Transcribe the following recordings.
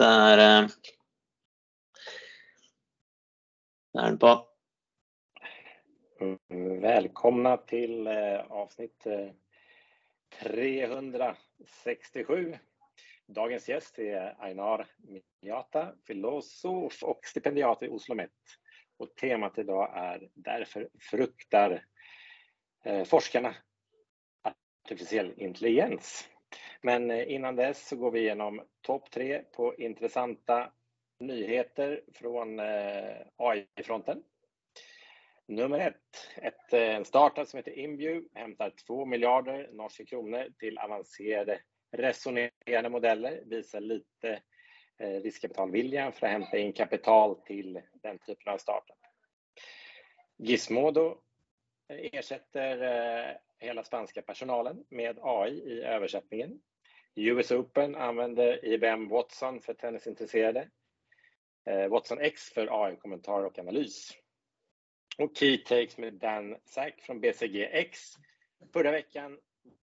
Det er eh, Det er den på. Välkomna till eh, avsnitt eh, 367. Dagens gjest er Einar Miata, filosof og stipendiat ved Oslo Met. Och temat idag är Därför fruktar eh, forskarna artificiell intelligens. Men eh, innan dess så går vi igenom topp tre på intressanta nyheter från eh, AI-fronten. Nummer ett, ett, eh, en startup som heter Inview hämtar 2 miljarder norska kronor till avancerade resonerande modeller, visar lite riskkapitalviljan för att hämta in kapital till den typen av startup. Gizmodo ersätter hela spanska personalen med AI i översättningen. US Open använde IBM Watson för tennisintresserade. Watson X för AI-kommentar och analys. Och Key Takes med Dan Sack från BCGX förra veckan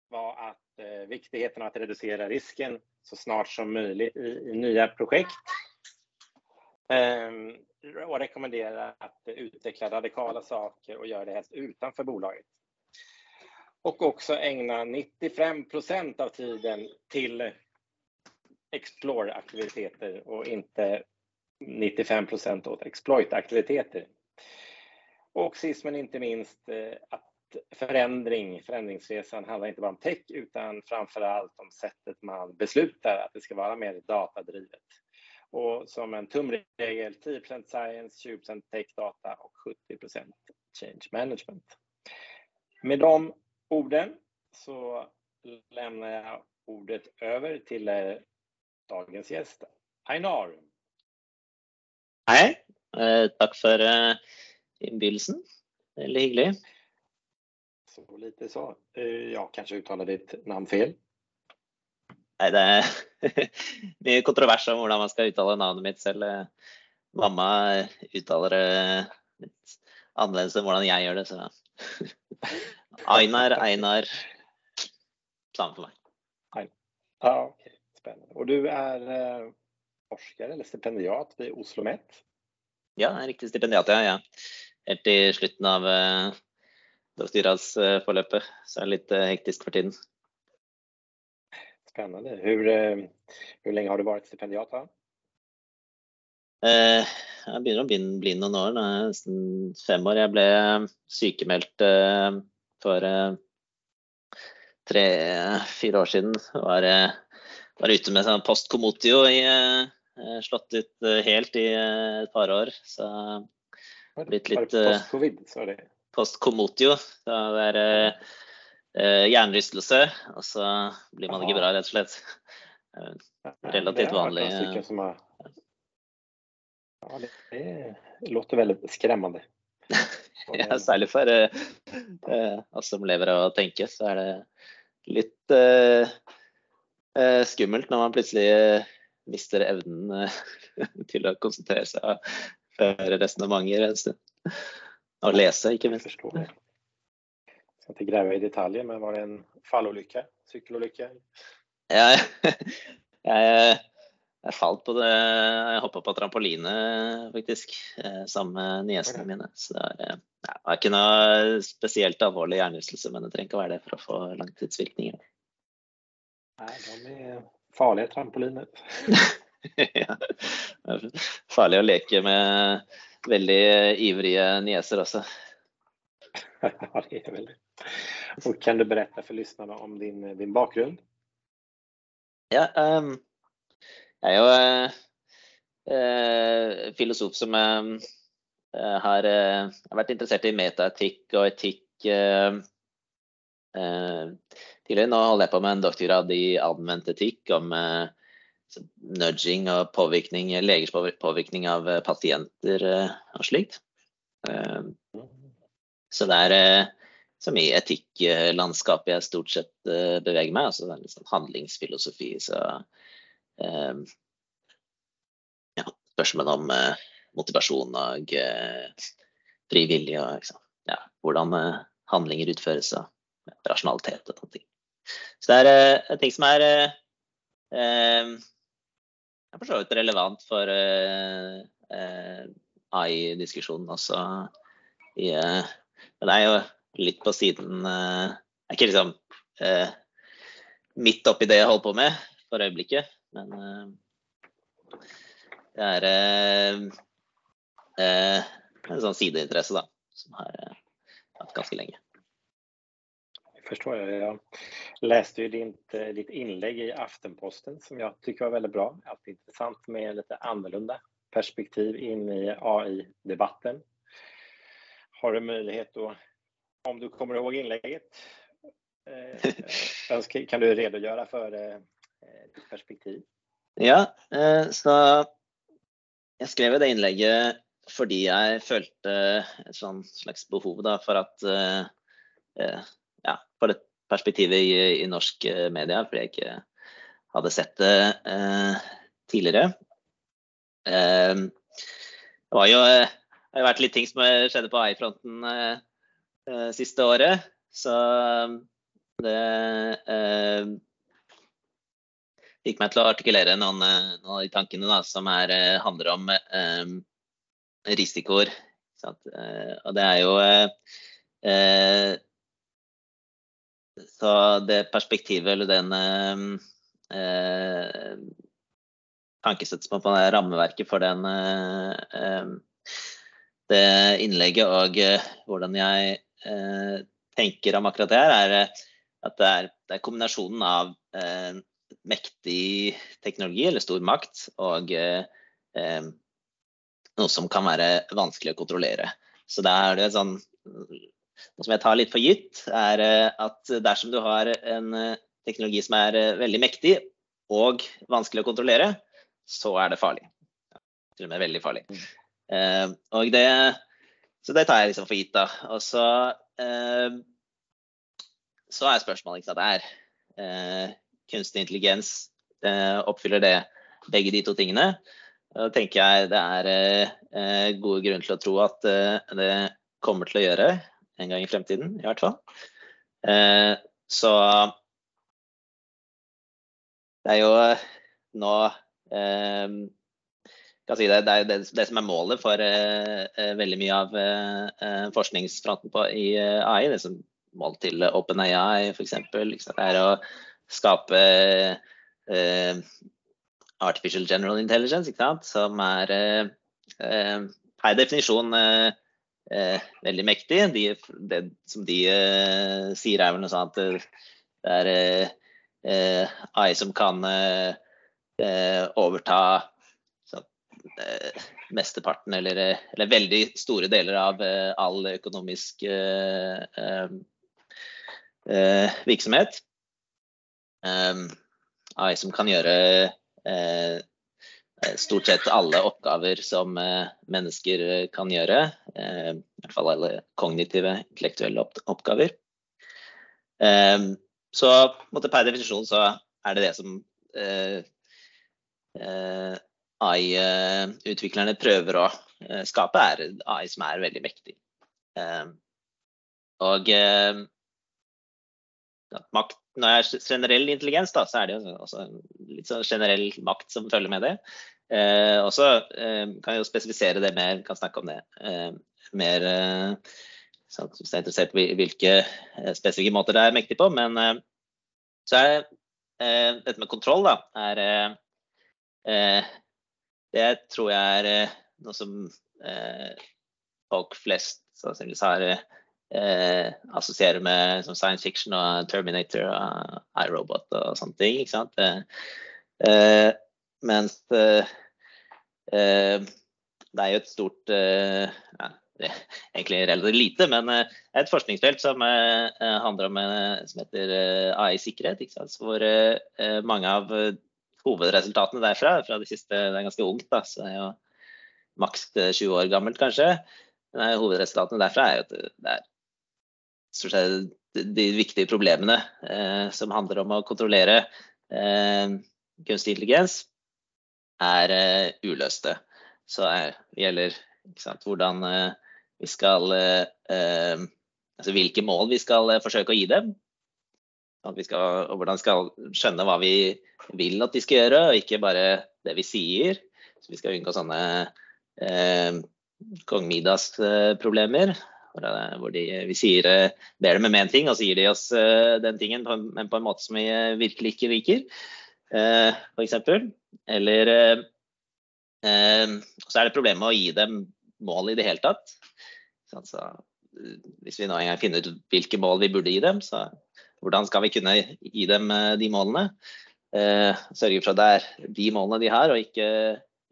var att eh, viktigheten av att reducera risken så snart som möjligt i, i nya projekt. Ehm, och rekommendera att utveckla radikala saker och göra det helst utanför bolaget. Och också ägna 95% av tiden till Explore-aktiviteter och inte 95 åt exploit-aktiviteter. Och sist men inte minst att förändring, förändringsresan handlar inte bara om tech utan framför allt om sättet man beslutar att det ska vara mer datadrivet. Och som en tumregel 10% science, 20 tech data och 70% change management. Med de orden så lämnar jag ordet över till dagens gäst, Einar. Hei. Eh, takk for eh, innbydelsen. Veldig hyggelig. Så lite så. Eh, jag kanske uttalar ditt namn fel. Nei, det er mye kontrovers om hvordan man skal uttale navnet mitt selv. Mamma uttaler det litt annerledes enn hvordan jeg gjør det, så Einar, Einar. Samme for meg. Einar. Ja, ok. Spennende. Og du er eh, forsker eller stipendiat ved Oslo Met? Ja, jeg er riktig stipendiat, ja. ja. Helt i slutten av eh, doktorgradsforløpet, så er det litt eh, hektisk for tiden. Spennende. Hvor, eh, lenge har du vært stipendiat? da? Eh, jeg begynner å bli, blind noen år, nå er jeg nesten fem år. Jeg ble sykemeldt eh, for eh, tre-fire år siden. Var, eh, var ute med sånn post commotio i slått ut helt i et par år. Så blitt litt. Post commotio. Så det er hjernerystelse, og så blir man ikke bra, rett og slett. Relativt vanlig. Ja, det, låter veldig skremmende. ja, særlig for eh, oss som lever av å tenke, så er det litt eh, skummelt når man plutselig mister evnen til å konsentrere seg for resonnementer en stund. Og lese, ikke minst. Forstår förstår. Jag ska inte gräva i detaljer, men var det en fallulykke? Sykkelulykke? Ja, jeg, jeg falt på det Jeg hoppa på trampoline, faktisk, sammen med niesene mine. Så det er, ja, det er ikke noe spesielt alvorlig hjernerystelse, men det trenger ikke å være det for å få langtidsvirkninger. Nei, de er farlige trampoliner. ja. Farlig å leke med veldig ivrige nieser også. ja, det er veldig. Og kan du berette for lytterne om din, din bakgrunn? Ja, um, jeg er jo eh, filosof som har, uh, har, vært interessert i metaetikk og etikk tidligere. Nå holder jeg på med en doktorgrad i anvendt etikk om nudging og påvirkning, legers påvirkning av pasienter og slikt. Så det er som i etikklandskapet jeg stort sett beveger meg. altså det er liksom handlingsfilosofi. så ja, Spørsmål om uh, motivasjon og uh, frivillig og liksom, ja, hvordan uh, handlinger utføres og rasjonalitet og sånne ting. Så det er uh, ting som er er for så vidt relevant for AI-diskusjonen også. I, men det er jo litt på siden Det er ikke liksom midt oppi det jeg holder på med for øyeblikket, men det er en sånn sideinteresse da, som har hatt ganske lenge. förstår jag. Jag läste ju ditt, ditt inlägg i Aftenposten som jag tycker var väldigt bra. Alltid intressant med lite annorlunda perspektiv in i AI-debatten. Har du möjlighet att, om du kommer ihåg inlägget, eh, kan du redogöra för eh, perspektiv? Ja, eh, så jeg skrev det innlegget fordi jeg følte et slags behov da, for at ja, for det perspektivet i, i norsk media, fordi jeg ikke hadde sett det eh, tidligere. Eh, det jo har vært litt ting som skjedde på AI-fronten eh, eh, siste året. Så det eh, fikk meg til å artikulere noen, noen av de tankene da, som er, handler om eh, risikoer. og det er jo så det perspektivet eller den eh, tankesettet på det rammeverket for den, eh, det innlegget og eh, hvordan jeg eh, tenker om akkurat det her, er eh, at det er, det er kombinasjonen av eh, mektig teknologi eller stor makt og noe som kan være vanskelig å kontrollere. Så da er det sånn noe som jeg tar litt for gitt, er eh, at dersom du har en eh, teknologi som er eh, veldig mektig og vanskelig å kontrollere, så er det farlig. Til og med veldig farlig. Mm. og det, så det tar jeg liksom for gitt, da. Og så, så er spørsmålet ikke sant, er kunstig intelligens oppfyller det begge de to tingene? Da tenker jeg det er gode grunner til å tro at det kommer til å gjøre en gang i fremtiden, i hvert fall. Eh, så det er jo nå eh, si det, det, er det, det, som er målet for eh, eh veldig mye av eh, forskningsfronten på, i eh, AI. Det som mål til OpenAI f.eks. er å skape artificial general intelligence, som er per definisjon eh, veldig mektig. De, det som de eh, sier er vel noe sånt at det er eh, AI som kan eh, overta eh, mesteparten eller, eller, veldig store deler av eh, all økonomisk virksomhet. AI som kan gjøre Eh, stort sett alle oppgaver som eh, mennesker eh, kan gjøre. I hvert fall alle kognitive, intellektuelle oppgaver. Så per definisjon så er det det som AI-utviklerne prøver å skape, er AI som er veldig mektig. Og makt, når det er generell intelligens, da, så er det jo også litt sånn generell makt som følger med det. Eh, og så eh, kan jeg jo spesifisere det mer, kan snakke om det eh, mer eh, hvis jeg er interessert i hvilke eh, spesifikke måter det er mektig på. Men eh, så er dette med kontroll, da, er Det tror jeg er noe som folk flest sannsynligvis har eh, assosierer med som science fiction og Terminator og iRobot og sånne ting. ikke sant? Eh, mens eh, det er jo et stort eh, ja, egentlig relativt lite, men eh, et forskningsfelt som handler om som heter AI-sikkerhet. Hvor mange av hovedresultatene derfra fra de siste, Det er ganske ungt, da, så det er jo maks 20 år gammelt kanskje. Men hovedresultatene derfra er jo at det er de viktige problemene eh, som handler om å kontrollere eh, kunstig intelligens, er eh, uløste. Så det gjelder sant, hvordan vi skal Altså hvilke mål vi skal forsøke å gi dem. Skal, og hvordan vi skal skjønne hva vi vil at de skal gjøre, og ikke bare det vi sier. Så vi skal unngå sånne eh, kong Midas-problemer. Hvor de, vi sier, ber dem om én ting, og så gir de oss den tingen, men på en måte som vi virkelig ikke liker, f.eks. Eller så er det problemet med å gi dem mål i det hele tatt. Så, hvis vi nå en gang finner ut hvilke mål vi burde gi dem, så hvordan skal vi kunne gi dem eh, de målene? Eh, sørge for at det er de målene de har, og ikke,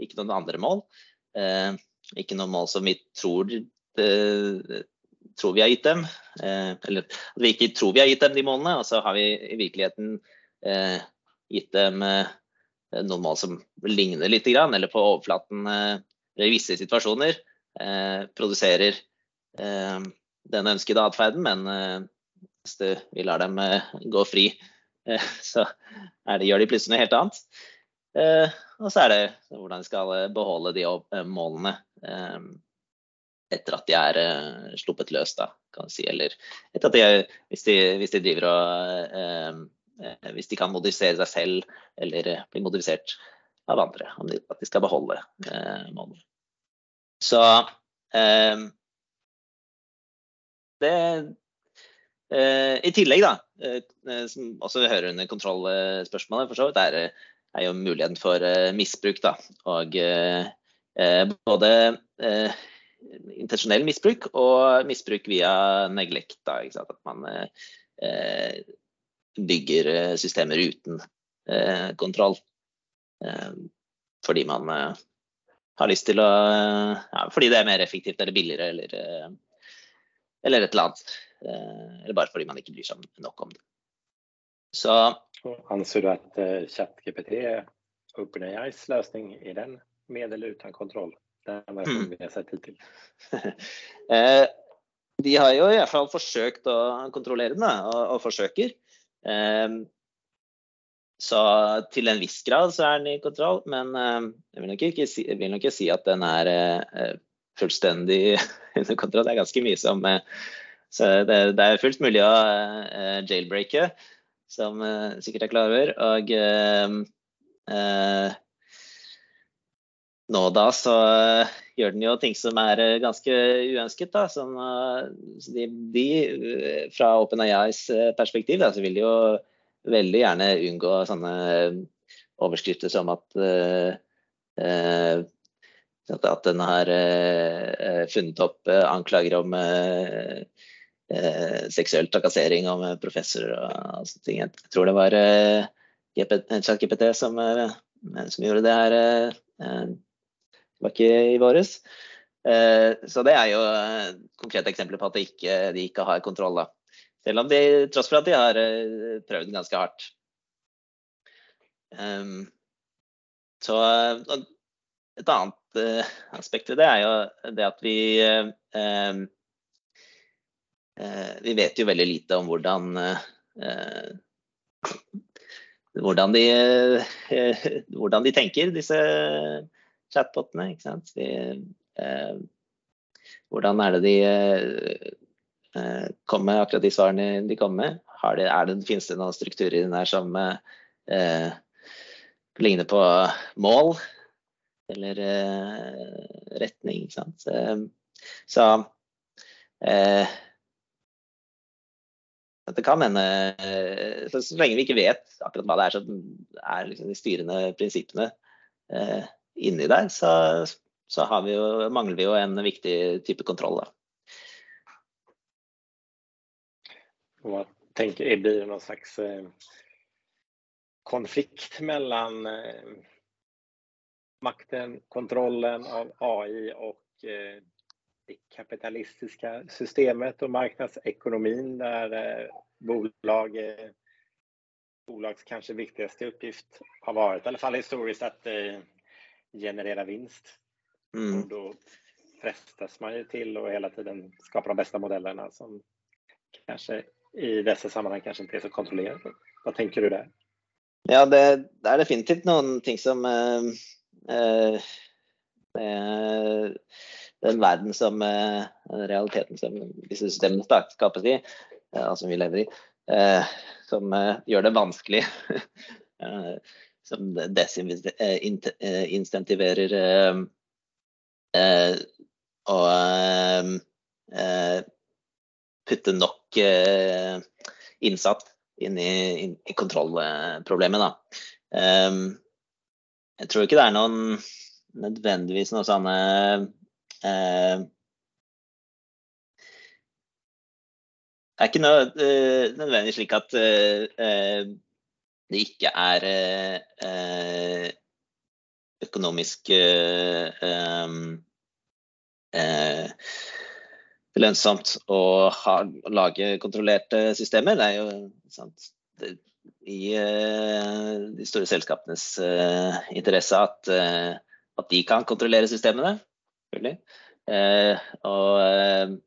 ikke noen andre mål. Eh, ikke noen mål som vi tror, eh, tror vi har gitt dem. Eh, eller at vi ikke tror vi har gitt dem de målene, og så har vi i virkeligheten eh, gitt dem noen mål som ligner litt, eller på overflaten i visse situasjoner produserer den ønskede atferden, men hvis du, vi lar dem eh, gå fri, eh, så det, gjør de plutselig noe helt annet. Eh, og så er det hvordan de skal beholde de målene etter at de er sluppet løs, da, kan si. Eller etter at de, hvis, de, hvis de driver og Hvis de kan modifisere seg selv eller bli modifisert av andre. At de skal beholde målene. Så det I tillegg, da, som også hører under kontrollspørsmålet, for så vidt, er, er jo muligheten for misbruk. Da. Og både intensjonell misbruk og misbruk via neglect. Da, At man bygger systemer uten kontroll. Fordi man har lyst til å ja, Fordi det er mer effektivt eller billigere eller, eller et eller annet. Eh, eller bare fordi man ikke bryr seg nok om det. Så Anser du at uh, ChatGPT er OpenAIs løsning? Er den med eller uten kontroll? Den bare sånn vi har sett hittil. eh, de har jo i hvert fall forsøkt å kontrollere den, og, og forsøker. Eh, så til en viss grad så er den i kontroll, men eh, jeg vil nok ikke si, vil nok ikke si at den er eh, fullstendig under kontroll. Det er ganske mye som så det, det er fullt mulig å jailbreake, som sikkert er klar over. Og nå da så gjør den jo ting som er ganske uønsket. Da. Som, de, de, fra OpenAIs perspektiv da, så vil de jo veldig gjerne unngå sånne overskrifter som at at den har funnet opp anklager om eh, seksuell trakassering om professorer og sånne ting. Jeg tror det var eh, ChatGPT som, eh, som, gjorde det her. Eh, våres. Eh, så det er jo konkrete eksempler på at de ikke, de ikke har kontroll. Da. Selv om de, tross for at de har eh, prøvd ganske hardt. Um, så et annet aspekt ved det er jo det at vi uh, Eh, vi vet jo veldig lite om hvordan eh, hvordan de, eh, hvordan de tenker, disse chatbotene. Ikke sant? De, hvordan er det de kommer med akkurat de svarene de kommer med? Har det, er det, finnes det noen strukturer i den her som eh, ligner på mål eller eh, retning? Ikke sant? Så eh, det kan hende eh, så, lenge vi ikke vet akkurat hva det er som er liksom de styrende prinsippene eh, inni der, så, så vi jo, mangler vi jo en viktig type kontroll. Da. Hva tenker jeg blir noen slags eh, konflikt mellom eh, makten, kontrollen av AI og eh, det kapitalistiske systemet og marknadsekonomin der bolag, bolags kanskje viktigste oppgift har vært, i hvert fall historisk, at eh, generera vinst. Mm. Och då frestas man ju till att hela tiden skapa de bästa modellerna som kanske i dessa sammanhang kanske inte är så kontrollerade. Vad tänker du där? Ja, det, det er definitivt noen ting som eh, eh, den verden som eh, realiteten som disse systemene skapes i, eh, som vi lever i, eh, som gjør det vanskelig som desincentiverer å putte nok innsatt inn i, inn i kontrollproblemet. Da. jeg tror ikke det er noen nødvendigvis noe sånne det er ikke noe, nødvendigvis slik at uh, det ikke er eh, økonomisk um, lønnsomt å ha, lage kontrollerte systemer. Det er jo sant, det, i de store selskapenes interesse at, at, de kan kontrollere systemene. Selvfølgelig. og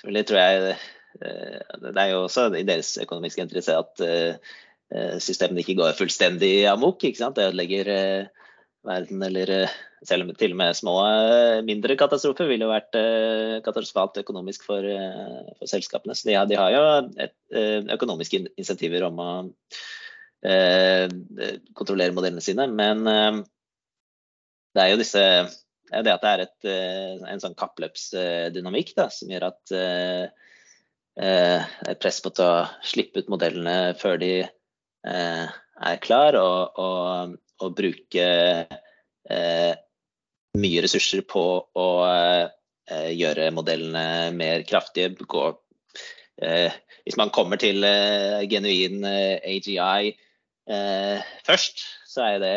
selvfølgelig tror jeg Eh, det er jo også i deres økonomiske interesse at eh, eh, systemene ikke går fullstendig amok. ikke sant? Det ødelegger verden, eller selv om til og med små, mindre katastrofer ville jo vært katastrofalt økonomisk for, for selskapene. Så de de har, jo et, økonomiske insentiver om å kontrollere modellene sine. Men det er jo disse det at det er et, en sånn kappløpsdynamikk da, som gjør at Eh, et press på å slippe ut modellene før de eh, er klar, og, og, og bruke eh, mye ressurser på å gjøre modellene mer kraftige. Gå, hvis man kommer til genuin AGI først, så er det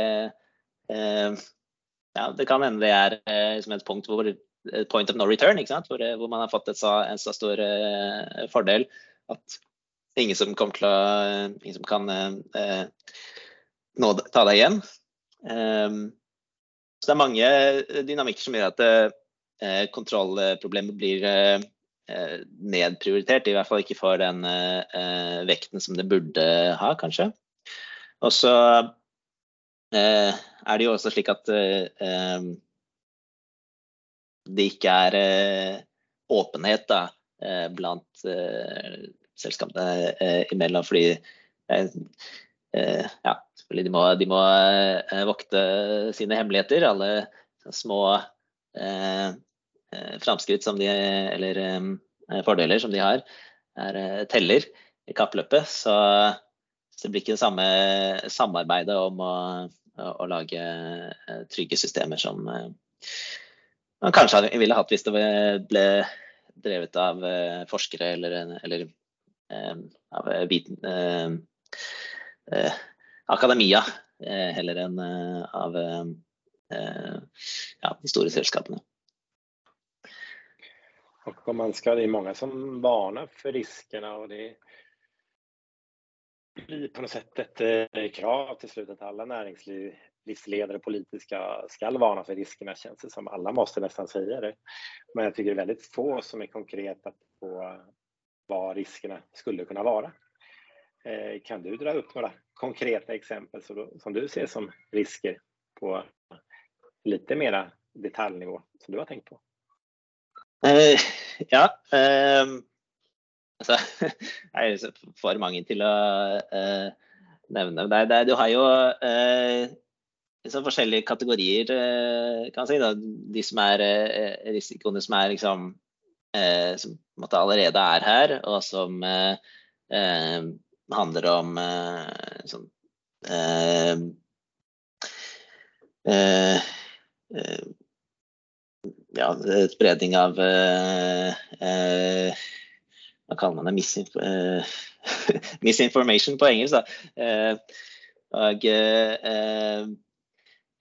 ja, det kan hende det er et punkt hvor point of no return, hvor, hvor, man har fått et en så stor fordel at ingen som å Ingen som kan eh, nå, ta deg igjen. Eh, så det er mange dynamikker som gjør at eh, kontrollproblemet blir nedprioritert. I hvert fall ikke for den vekten som det burde ha, kanskje. Og så er det jo også slik at um, det ikke er eh, åpenhet da, eh, blant eh, imellom. Fordi ja, de må, de må vokte sine hemmeligheter. Alle små eh, framskritt som de, eller eh, fordeler som de har, er, teller i kappløpet. Så, så, det blir ikke det samme samarbeidet om å, å, å lage trygge systemer som eh, man kanskje ville hatt hvis det ble drevet av eh, forskere eller, eller eh, av viten, eh, akademia heller enn av ja, de store selskapene. Och om man ska, det är många som varnar för riskerna och det blir på något sätt ett krav till slut att alla næringslivsledere livsledare politiska ska varna för riskerna det som. Alla måste nästan säga det. Men jag tycker det är väldigt få som är konkreta på vad riskerna skulle kunna vara. Eh, kan du dra upp några konkreta exempel som du ser som risker på lite mera detaljnivå som du har tänkt på? Uh, ja. Uh, altså, det er for mange til å uh, nevne. Det, det, du har jo liksom forskjellige kategorier, eh, kan si. Da. De som er eh, risikoene som er liksom eh, Som allerede er her, og som handler om sånn ja, spredning av Hva kaller man det? Misinf misinformation på engelsk. Da. og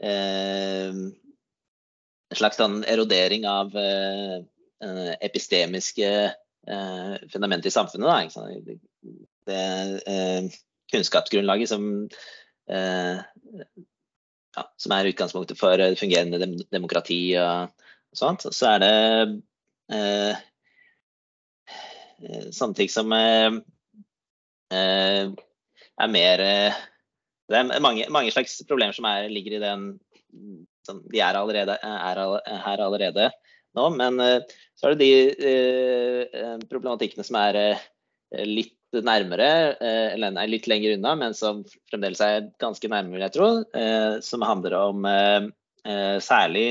Eh, en slags sånn erodering av eh, epistemiske eh, fundamentet i samfunnet. Da, det, det kunnskapsgrunnlaget som, ja, som er utgangspunktet for fungerende dem demokrati og, og sånt. Så er det eh, sånne ting som eh, er mer det er mange, mange slags problemer som er, ligger i den som De er, allerede, er her allerede nå, men eh, så er det de eh, problematikkene som er eh, litt nærmere, eller nei, litt lenger unna, men som fremdeles er ganske nærme, vil jeg tro. Som handler om særlig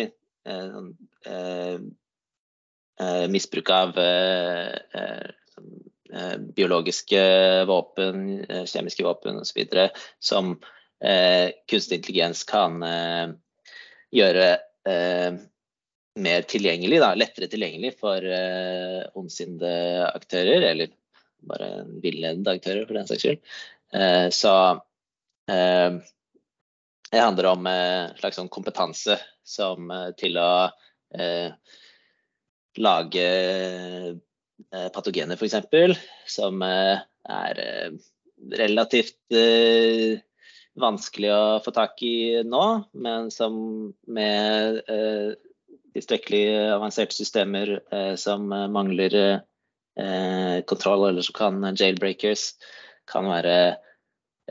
misbruk av biologiske våpen, kjemiske våpen osv. som kunstig intelligens kan gjøre mer tilgjengelig, da, lettere tilgjengelig for uh, ondsinnede aktører, eller bare villedende aktører, for den saks skyld. Uh, så uh, det handler om en slags sånn kompetanse som til å lage patogener, f.eks., som er relativt vanskelig å få tak i nå, men som med tilstrekkelig avanserte systemer eh, som mangler eh, kontroll, eller så kan jailbreakers kan være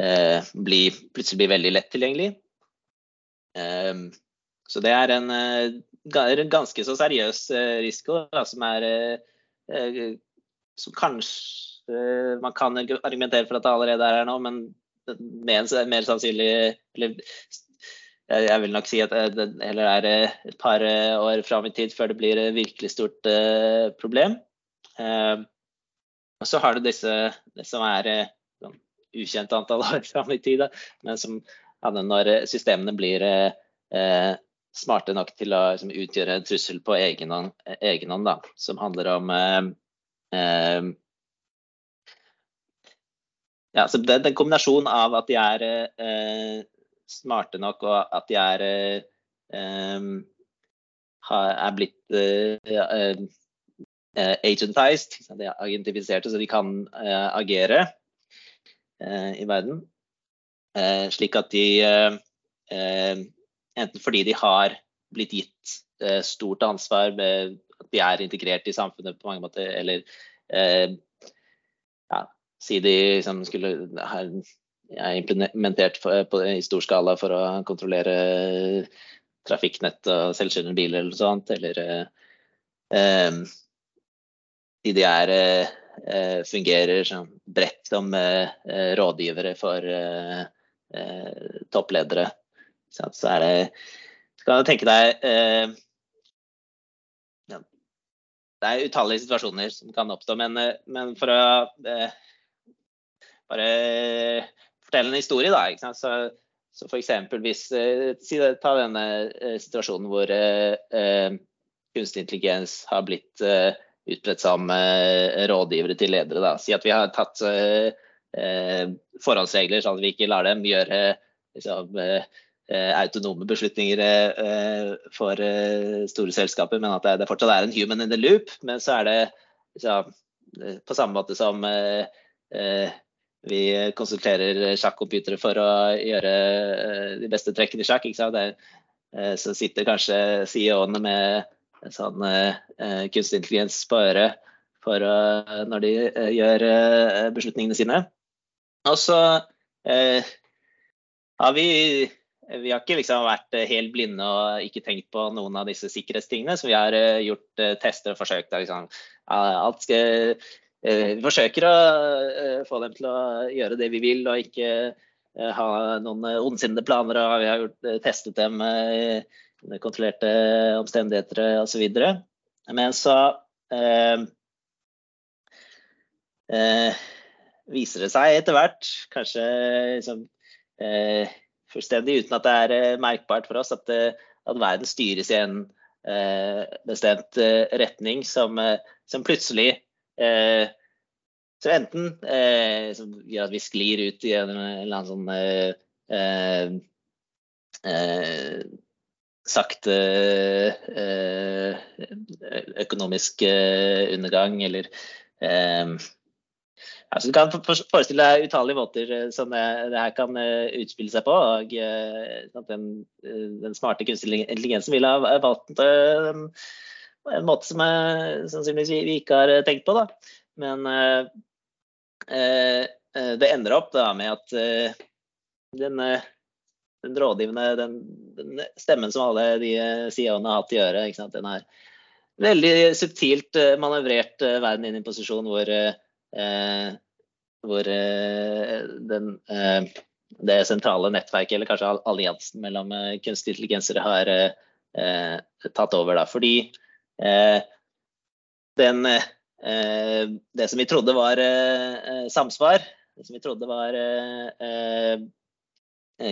eh, bli, plutselig bli veldig lett tilgjengelig. Eh, så det er en, en ganske så seriøs risiko da, som er som kanskje man kan argumentere for at det allerede er her nå, men med en mer sannsynlig eller jeg vil nok si at det heller er eh, et par eh, år fram i tid før det blir et virkelig stort eh, problem. Og så har du disse det som er uh, ukjent antall år fram i tid, men som når systemene blir smarte nok til å liksom, utgjøre en trussel på egen hånd, da, som handler om eh, ja, så det, er en kombinasjon av at de er eh, smarte nok, og at de er, eh, er blitt eh, agentized, de er agentifiserte, så de kan agere i verden. Slik at de Enten fordi de har blitt gitt stort ansvar, med, at de er integrert i samfunnet på mange måter, eller ja, si de liksom skulle er implementert på, i stor skala for å kontrollere trafikknett og selvkjørende biler eller sånt. Eller eh, de eh, fungerer som bredt som eh, rådgivere for eh, eh, toppledere. Så, så er det Så kan du tenke deg eh, ja, Det er utallige situasjoner som kan oppstå, men, men for å bare fortelle en historie, da. Ikke? Så, så f.eks. hvis eh, Ta denne eh, situasjonen hvor eh, eh, kunstig intelligens har blitt eh, utbredt som eh, rådgivere til ledere. Da. Si at vi har tatt forholdsregler sånn at vi ikke lar dem gjøre liksom, autonome beslutninger for store selskaper, men at det, fortsatt er en human in the loop. Men så er det liksom, på samme måte som vi konsulterer sjakkcomputere for å gjøre eh, de beste trekkene i sjakk. Der, eh, så sitter kanskje CEO-ene med sånn eh, kunstig intelligens på øret for å, når de gjør beslutningene sine. Og så har vi vi har ikke liksom vært helt blinde og ikke tenkt på noen av disse sikkerhetstingene. Så vi har gjort tester og forsøkt. Liksom, alt skal Eh, vi forsøker å eh, få dem til å gjøre det vi vil, og ikke eh, ha noen ondsinnede planer. og Vi har gjort, testet dem under kontrollerte omstendigheter osv. Men så eh, eh, viser det seg etter hvert, kanskje liksom, eh, fullstendig uten at det er merkbart for oss, at, at verden styres i en bestemt retning som, som plutselig Eh, så enten eh, som gjør at vi sklir ut i en eller annen sånn eh, eh, sakte eh, økonomisk eh, undergang, eller altså Du kan forestille deg utallige måter som det, det her kan utspille seg på. og Den, den smarte kunstige intelligensen ville ha valgt en en måte som jeg, sannsynligvis vi ikke har tenkt på. Da. Men eh, eh, eh det ender opp da, med at eh, den, eh, den, rådgivende, den, den, stemmen som alle de CEO-ene har hatt i øret, den er veldig subtilt manøvrert verden inn i en posisjon hvor hvor den, det sentrale nettverket, eller kanskje alliansen mellom kunstig intelligensere, har tatt over. Da. Fordi den, det som vi trodde var samsvar, det som vi trodde var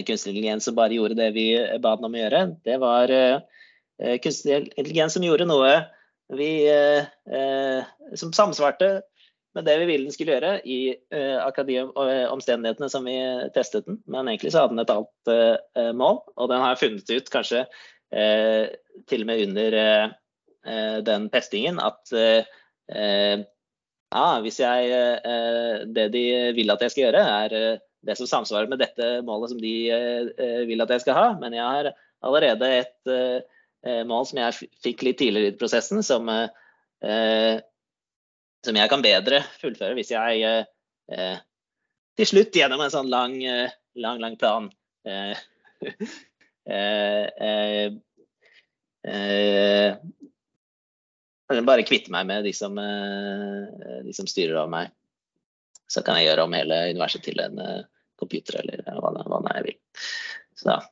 kunstig intelligens som bare gjorde det vi ba den om å gjøre, det var kunstig intelligens som gjorde noe vi, eh, som samsvarte med det vi ville den skulle gjøre i eh, omstendighetene som vi testet den. Men egentlig så hadde den et annet eh, mål, og den har funnet ut kanskje eh, til og med under eh, den pestingen at eh, ah, hvis jeg Det de vil at jeg skal gjøre, er det som samsvarer med dette målet som de vil at jeg skal ha, men jeg har allerede et Eh, mål som jeg fikk litt tidligere i prosessen, som, eh, som jeg kan bedre fullføre hvis jeg eh, til slutt gjennom en sånn lang, lang, lang plan bare kvitte meg med de som, de som styrer over meg. Så kan jeg gjøre om hele universet til en computer eller hva, hva jeg vil. Så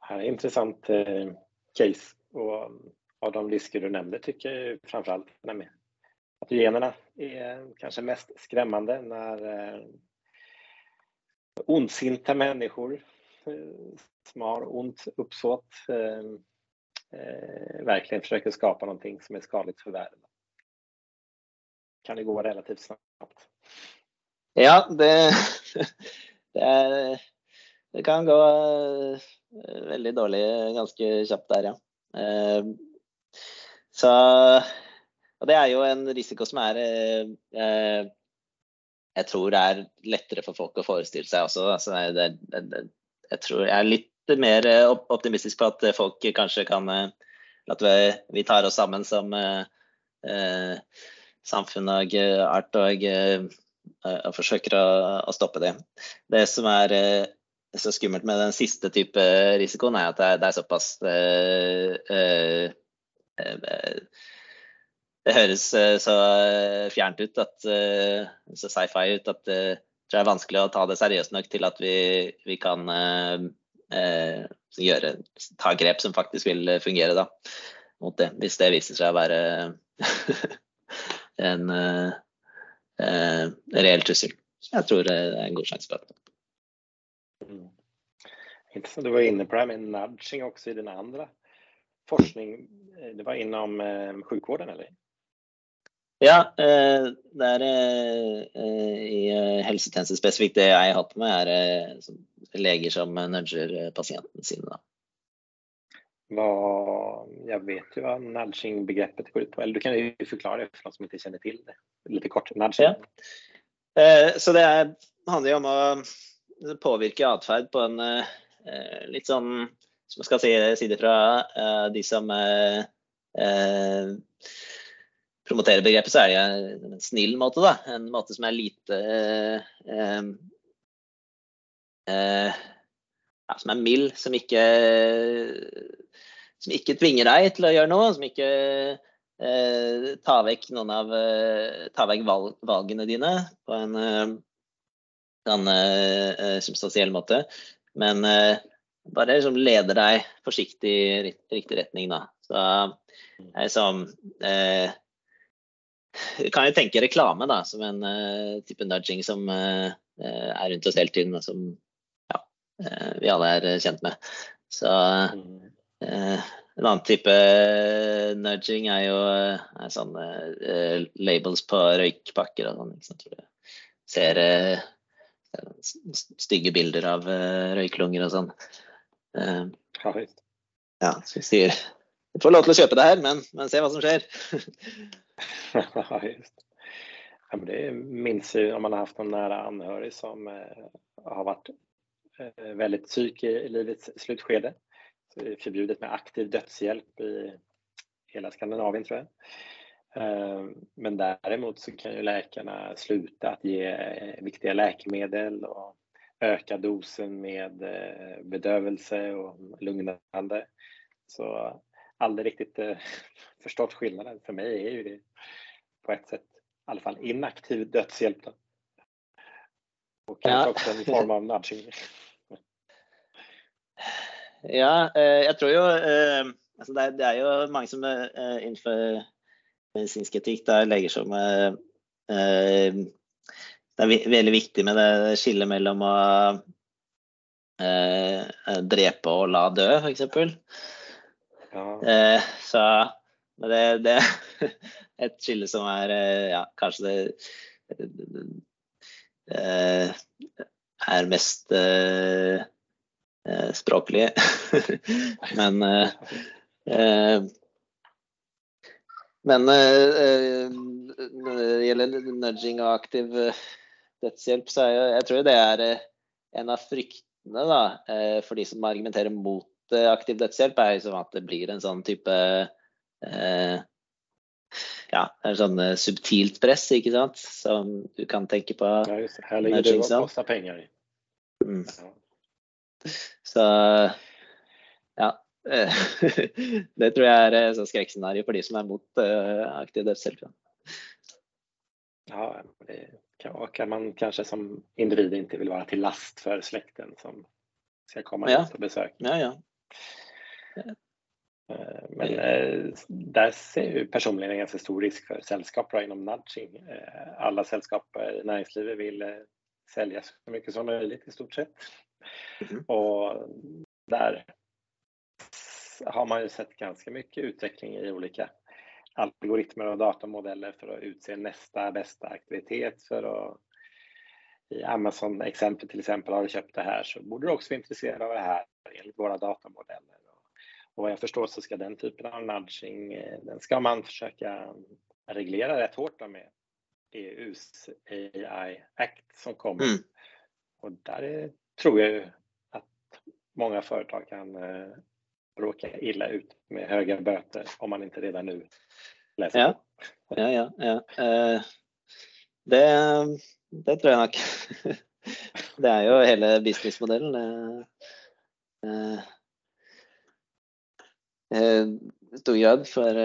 här är interessant eh, case Og av de risker du nämnde tycker jag framförallt med At generna er kanskje mest skremmende når ondsinte mennesker eh, som har ondt uppsåt eh, eh, verkligen försöker skapa någonting som är skadligt för världen. Kan det gå relativt snabbt? Ja, det, det, er, det kan gå Eh, veldig dårlig ganske kjapt der, ja. Eh, så Og det er jo en risiko som er eh, Jeg tror det er lettere for folk å forestille seg også. Altså det, det, jeg tror jeg er litt mer optimistisk på at folk kanskje kan At vi, tar oss sammen som eh, samfunn og art og, og forsøker å, å, stoppe det. Det som er så skummelt med den siste type risikoen, er at det er, det er såpass eh, eh, eh Det høres eh, så fjernt ut, at, eh, så sci-fi ut, at det er vanskelig å ta det seriøst nok til at vi, vi kan gjøre, ta grep som faktisk vil fungere da, mot det. Hvis det viser seg å være en reell trussel. Jeg tror det er en god sjanse for det. Mm. Intressant. Du var inne på det här med nudging också i din andra forskning. Eh, det var inom eh, sjukvården eller? Ja, eh, det er i helsetjenesten spesifikt det jeg har hatt med, er leger som nudger pasientene sine. Hva, jeg vet jo hva nudging-begrepet går ut på. Eller du kan jo forklare det for noen som ikke kjenner til det. Litt kort. Nudging. Ja. Så det handler jo om å påvirke atferd på en eh, litt sånn Som jeg skal si, si det fra eh, de som uh, promoterer begrepet, så er det en snill måte. da, En måte som er lite ja, Som er mild, som ikke som ikke tvinger deg til å gjøre noe, som ikke eh, tar vekk noen av tar vekk valg, valgene dine på en sånn substansiell måte. Men bare liksom leder deg forsiktig i riktig retning, da. Så jeg som uh, kan jo tenke reklame da, som en eh, type nudging som eh, er rundt oss hele tiden, som vi alle er kjent med. Så en annen type nudging er jo er sånne labels på røykpakker og sånn. Ser stygge bilder av røyklunger og sånn. Ja, så vi sier du får lov til å kjøpe det her, men, men se hva som skjer. ja, just. Det minns ju om man har haft någon nära anhörig som eh, har varit eh, väldigt psyk i, i livets slutskede. Så det är förbjudet med aktiv dödshjälp i hela Skandinavien tror jag. Eh, men däremot så kan ju läkarna sluta att ge eh, viktiga läkemedel och öka dosen med eh, bedövelse och lugnande. Så aldrig riktigt förstått skillnaden. För mig är ju det på ett sätt alla fall inaktiv dödshjälp. Då. Och kanske ja. också en form av nudging. Ja, eh, jeg tror jo eh, altså det, er, det, er, jo mange som eh, innenfor medisinsk etikk da, leger som Det er veldig viktig med det skillet mellom å drepe og la dø, f.eks. Ja. så det, det er et skille som er ja, kanskje det er mest Eh, språklige. men eh, eh, men når det gjelder nudging og aktiv dødshjelp, så er jo, jeg tror det er en av fryktene da, for de som argumenterer mot aktiv dødshjelp, er liksom at det blir en sånn type ja, en sånn subtilt press, ikke sant, som du kan tenke på. Ja, just. Her ligger det koster penger i. Mm. Så ja. det tror jeg er et skrekkscenario for de som er mot uh, aktiv dødshjelp. Ja, det kan, man kanskje som individ ikke vil være til last for slekten som skal komme ja. hit och besöka. Ja, ja. Eh, men eh, där ser jeg personlig en ganske stor risk for selskaper innom nudging. Alle selskaper i næringslivet vil selge så mye som mulig, i stort sett. Mm. Och där har man ju sett ganska mycket utveckling i olika algoritmer och datamodeller för att utse nästa bästa aktivitet för att i Amazon exempel till exempel har du köpt det här så borde du också vara intresserad av det här enligt våra datamodeller. Och vad jag förstår så ska den typen av nudging, eh, den ska man försöka reglera rätt hårt med EUs AI Act som kommer. Mm. Och där är tror jag at att många företag kan eh, råka illa ut med höga böter om man inte redan nu läser ja. Ja, ja, ja. Eh, det, det tror jeg nok. Det er jo hele businessmodellen. Eh, eh, I stor grad for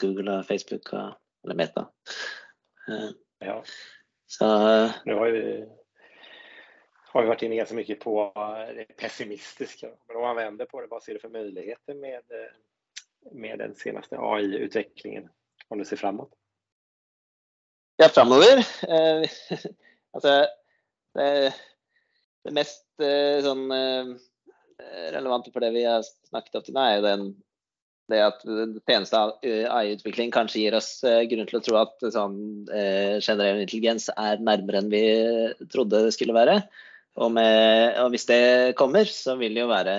Google og Facebook og eller Meta. Ja. Så, nu har vi har vi varit inne ganska mycket på det pessimistiska. Men om man vänder på det, vad ser du för möjligheter med, med den senaste AI-utvecklingen om du ser framåt? Ja, framover? Eh, altså, det, det, mest eh, sånn eh, relevante for det vi har snakket om til nå, er jo den det at peneste AI-utvikling kanskje gir oss eh, grunn til å tro at sånn, eh, generell intelligens er nærmere enn vi trodde det skulle være. Og, med, og, hvis det kommer, så vil det jo være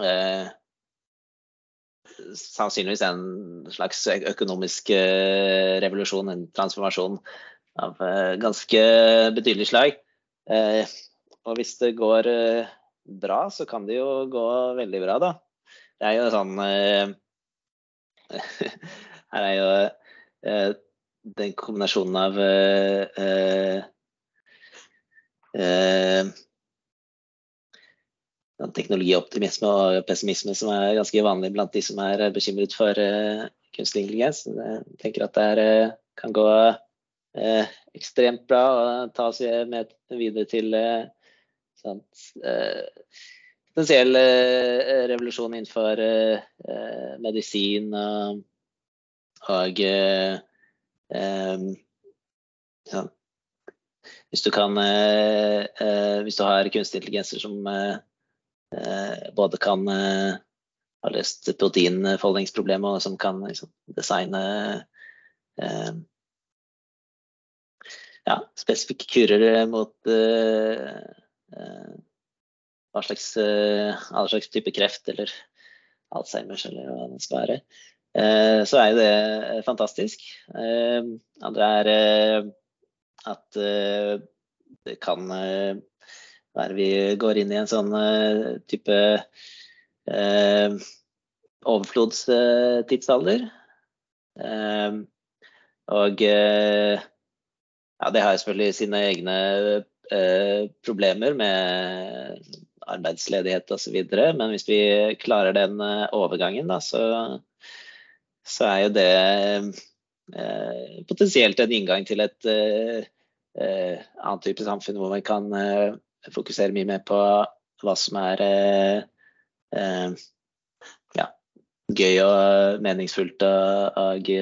eh, sannsynligvis en slags økonomisk eh, revolusjon, en transformasjon av eh, ganske betydelig slag. Eh, og hvis det går eh, bra, så kan det jo gå veldig bra, da. Det er jo sånn Her er jo den kombinasjonen av eh, teknologioptimisme og pessimisme som er ganske vanlig blant de som er bekymret for eh, kunstig intelligens. Jeg tenker at det er, eh, kan gå eh, ekstremt bra å ta oss med videre til eh, eh, potensiell revolusjon innenfor medisin og, og hvis du kan eh, eh, Hvis du har kunstig intelligenser som eh, både kan ha løst proteinfoldingsproblemet, og som kan liksom, designe ja, spesifikke kurer mot hva slags, all slags type kreft eller Alzheimers eller hva det skal være, så er jo det fantastisk. Andre er at eh, det kan eh, være vi går inn i en sånn eh, type overflodstidsalder. og ja, det har selvfølgelig sine egne problemer med arbeidsledighet osv. Men hvis vi klarer den overgangen, da, så så er jo det eh, potensielt en inngang til et eh, eh, annet type samfunn hvor man kan eh, fokusere mye mer på hva som er eh, eh, ja, gøy og meningsfullt og, og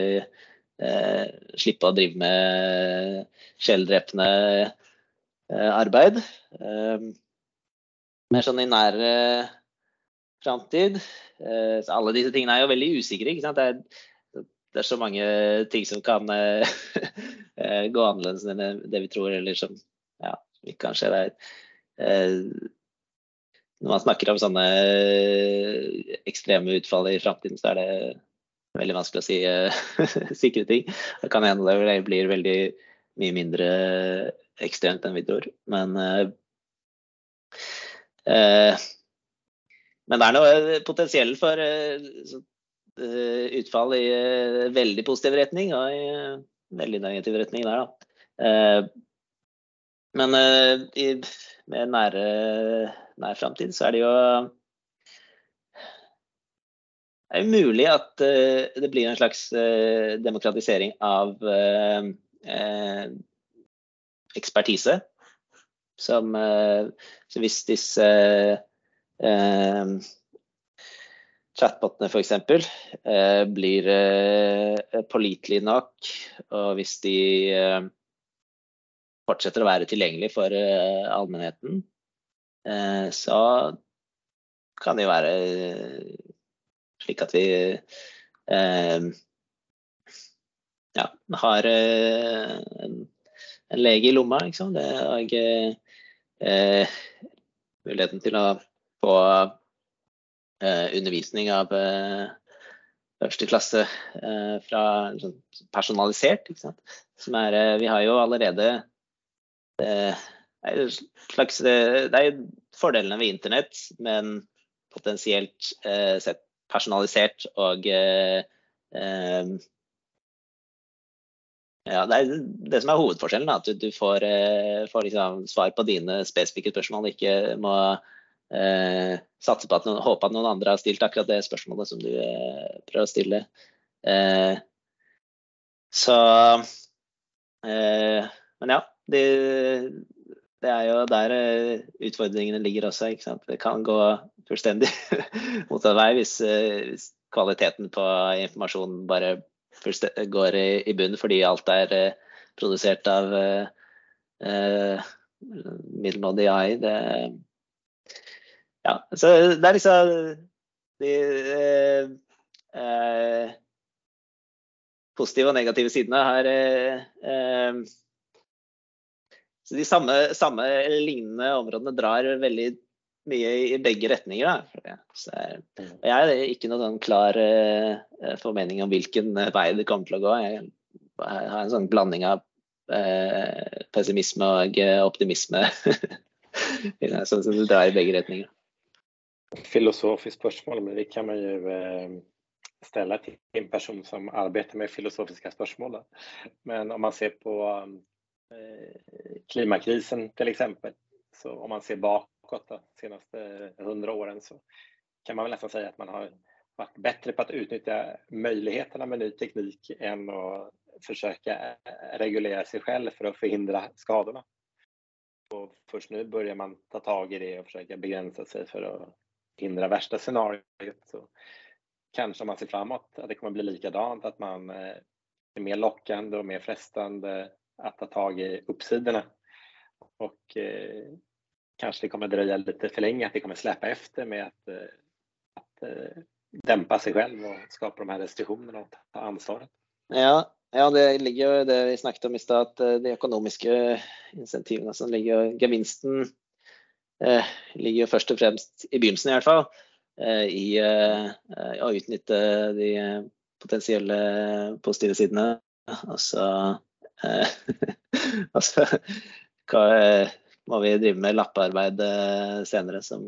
slippe å drive med sjeldrepende arbeid. mer sånn i nær framtid. Eh, alle disse tingene er jo veldig usikre. Det er, det er så mange ting som kan eh, eh, gå annerledes enn det vi tror, eller som ja, kan skje der. Når man snakker om sånne ekstreme utfall i framtiden, så er det veldig vanskelig å si sikre ting. Det kan hende det blir veldig mye mindre ekstremt enn vi tror. Men eh, men det er noe potensielt for eh, eh, utfall i veldig positiv retning og i veldig negativ retning der, da. Men i mer nære nær framtid så er det jo det er mulig at det blir en slags demokratisering av ekspertise. Som så hvis disse Eh, chatbotene f.eks. Eh, blir eh, pålitelige nok, og hvis de eh, fortsetter å være tilgjengelige for eh, allmennheten, eh, så kan det være slik at vi eh, ja, har en, en, lege i lomma, liksom. Det, og muligheten til å eh, undervisning av eh, øverste klasse eh, fra sånn, personalisert. Er, vi har jo allerede er, slags, det er fordelene ved internett, men potensielt sett personalisert og ja, det er det som er hovedforskjellen. At du får, får liksom svar på dine spesifikke spørsmål, ikke må eh, på at noen, håpe at noen andre har stilt akkurat det spørsmålet som du eh, prøver å stille. Eh, så eh, Men ja. Det, det, er jo der eh, utfordringene ligger også. Ikke sant? Det kan gå fullstendig motsatt vei hvis, eh, hvis, kvaliteten på informasjonen bare går i, i bunn fordi alt er produsert av middelmådig AI. Det, ja, så det er liksom de eh, eh, positive og negative sidene her eh, eh, Så de samme, samme, eller lignende områdene drar veldig mye i begge retninger. Da. Så, jeg er ikke noen sånn klar uh, formening om hvilken vei det kommer til å gå. Jeg, har en sånn blanding av pessimisme og optimisme. sånn så det drar i begge retninger filosofiskt spørsmål, men det kan man jo eh, ställa till en person som arbeider med filosofiske spørsmål. Men om man ser på eh, klimakrisen till exempel, så om man ser bakåt de senaste hundra åren så kan man väl nästan säga att man har vært bättre på att utnyttja möjligheterna med ny teknik å forsøke å regulere seg selv for å forhindre skadene. Og først nå begynner man ta tak i det og forsøke å begrense seg for att hindra värsta scenariot så kanske om man ser framåt att det kommer bli likadant, att man eh, är mer lockande och mer frestande att ta tag i uppsidorna. Och eh, kanske det kommer dröja lite för länge, att det kommer släpa efter med att, eh, att eh, dämpa sig själv och skapa de här restriktionerna och ta ansvaret. Ja, ja, det ligger jo det vi snakket om i stad, at eh, de økonomiske insentivene som ligger Gevinsten Eh, ligger jo først og fremst, i begynnelsen i hvert fall, eh, i eh, å utnytte de potensielle positive sidene. Altså, så, og så må vi drive med lappearbeid senere, som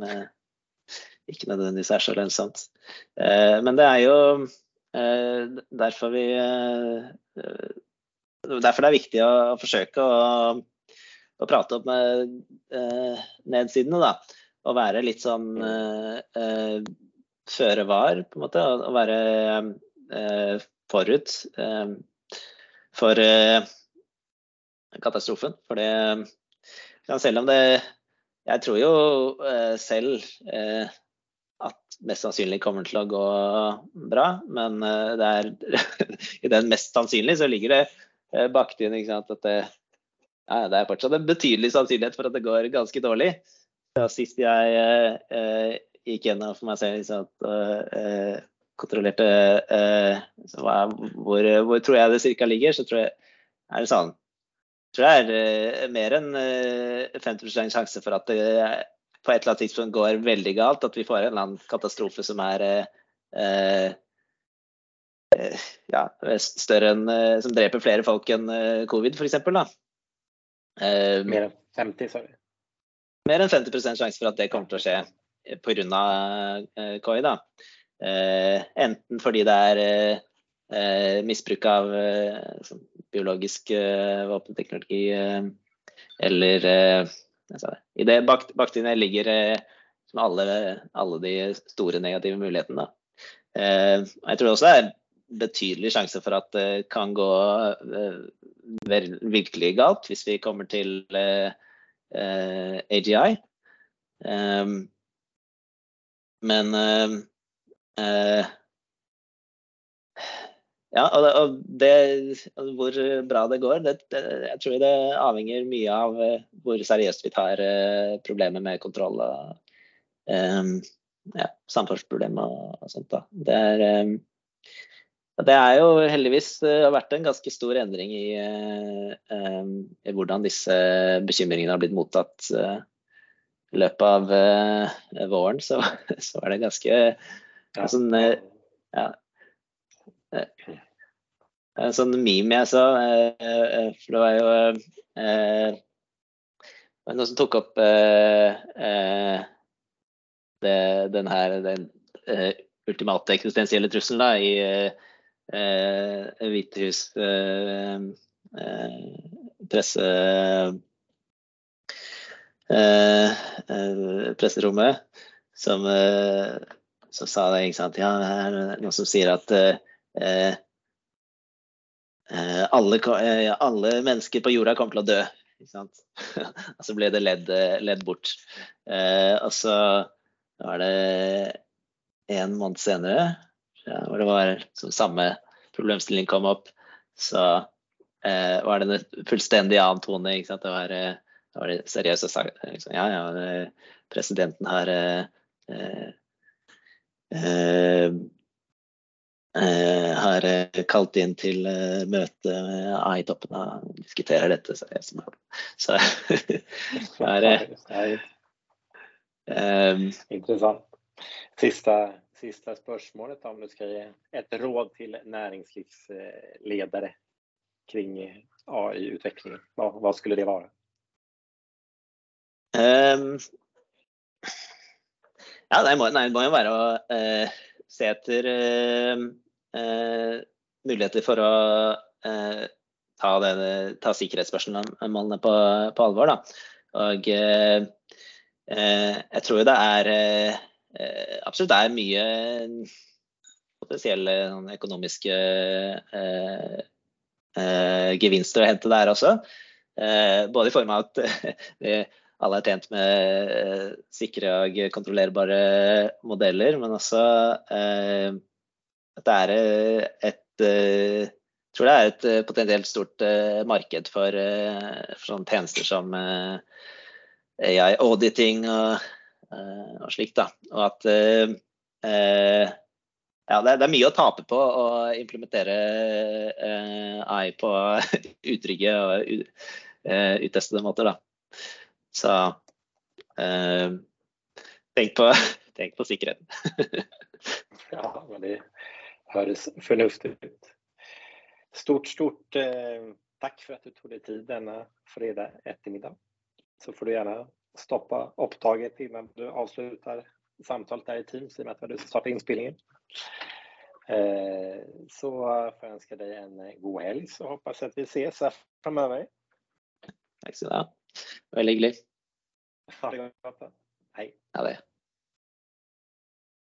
ikke nødvendigvis er så lønnsomt. Men det er jo derfor vi Derfor det er viktig å forsøke å å prate om eh, nedsidene, da. Og være litt sånn eh, eh føre var, på en måte. Og være forut for katastrofen. For det Selv om det Jeg tror jo selv at mest sannsynlig kommer til å gå bra, men er i den mest sannsynlig så ligger det bakt inn at det, ja, det er fortsatt en betydelig sannsynlighet for at det går ganske dårlig. Ja, sist jeg eh, gikk gjennom for meg selv liksom, at eh, kontrollerte eh, hvor, hvor, tror jeg det ca. ligger, så tror jeg er det sånn tror jeg er eh, mer enn 50 eh, sjanse for at det på et eller annet tidspunkt går veldig galt. At vi får en eller annen katastrofe som er eh, ja, større enn Som dreper flere folk enn covid, f.eks. Mer enn 50, sorry. Mer enn 50 sjanse for at det kommer til å skje pga. Uh, KI. da. enten fordi det er misbruk av sånn biologisk uh, våpenteknologi uh, eller uh, I det bak, bakteriene ligger som alle, alle, de store negative mulighetene. jeg tror også det er betydelig sjanse for at det kan gå virkelig galt hvis vi kommer til AGI. Um, men ja, og det, hvor bra det går, det, jeg tror det avhenger mye av eh, hvor seriøst vi tar problemet med kontroll og um, ja, samferdselsproblemer og, sånt. Da. Det er, um, det er jo heldigvis uh, vært en ganske stor endring i, um, i hvordan disse bekymringene har blitt mottatt i løpet av våren. Så, så er det ganske ja. sånn ja, en sånn meme jeg så, eh, eh, for det var jo eh, det var noen som tok opp det, den her den ultimate eksistensielle trusselen da, i uh, Hvite hus presse presserommet, som, som, sa det, ikke sant. Ja, det er noen som sier at Eh, eh, alle, eh, alle, mennesker på jorda kommer til å dø. og så ble det ledd, ledd bort. og så var det en måned senere, hvor det var som samme problemstilling kom opp, så var det en fullstendig annen tone. Det var, det var seriøst å si liksom, ja, ja, presidenten har eh, eh, Eh, har eh, kalt inn til eh, møte med AI-toppen og diskuterer dette. Så, så er um, Interessant. Siste, siste spørsmålet, om du skal gi et råd til næringslivsledere kring AI-utviklingen, hva, hva, skulle det være? Um, ja, det må, nei, det må jo være å uh, se etter uh, uh, muligheter for å ta, det, ta sikkerhetsspørsmålene på, på, alvor. Da. Og jeg tror jo det er absolutt det er mye potensielle økonomiske eh, eh, gevinster å hente der også. både i form av at vi alle er tjent med sikre og kontrollerbare modeller, men også at det er eh, et eh, jeg tror det er et eh, potensielt stort marked for, for sånne tjenester som AI auditing og, og slikt. Da. Og at ja, det, er mye å tape på å implementere AI på utrygge og uttestede måter. Da. Så tenk på, tenk på sikkerheten. ja, men det høres fornuftig ut. Stort, stort eh, takk for at du tok deg tid denne fredag ettermiddag. Så får du gjerne stoppe opptaket innan du avslutter samtalet der i Teams, i og med at du starter starte innspillingen. Eh, så får jeg ønske deg en god helg, så håper jeg at vi ses her framover. Takk skal du ha. Veldig hyggelig. Ha det godt. Hei. Ha det.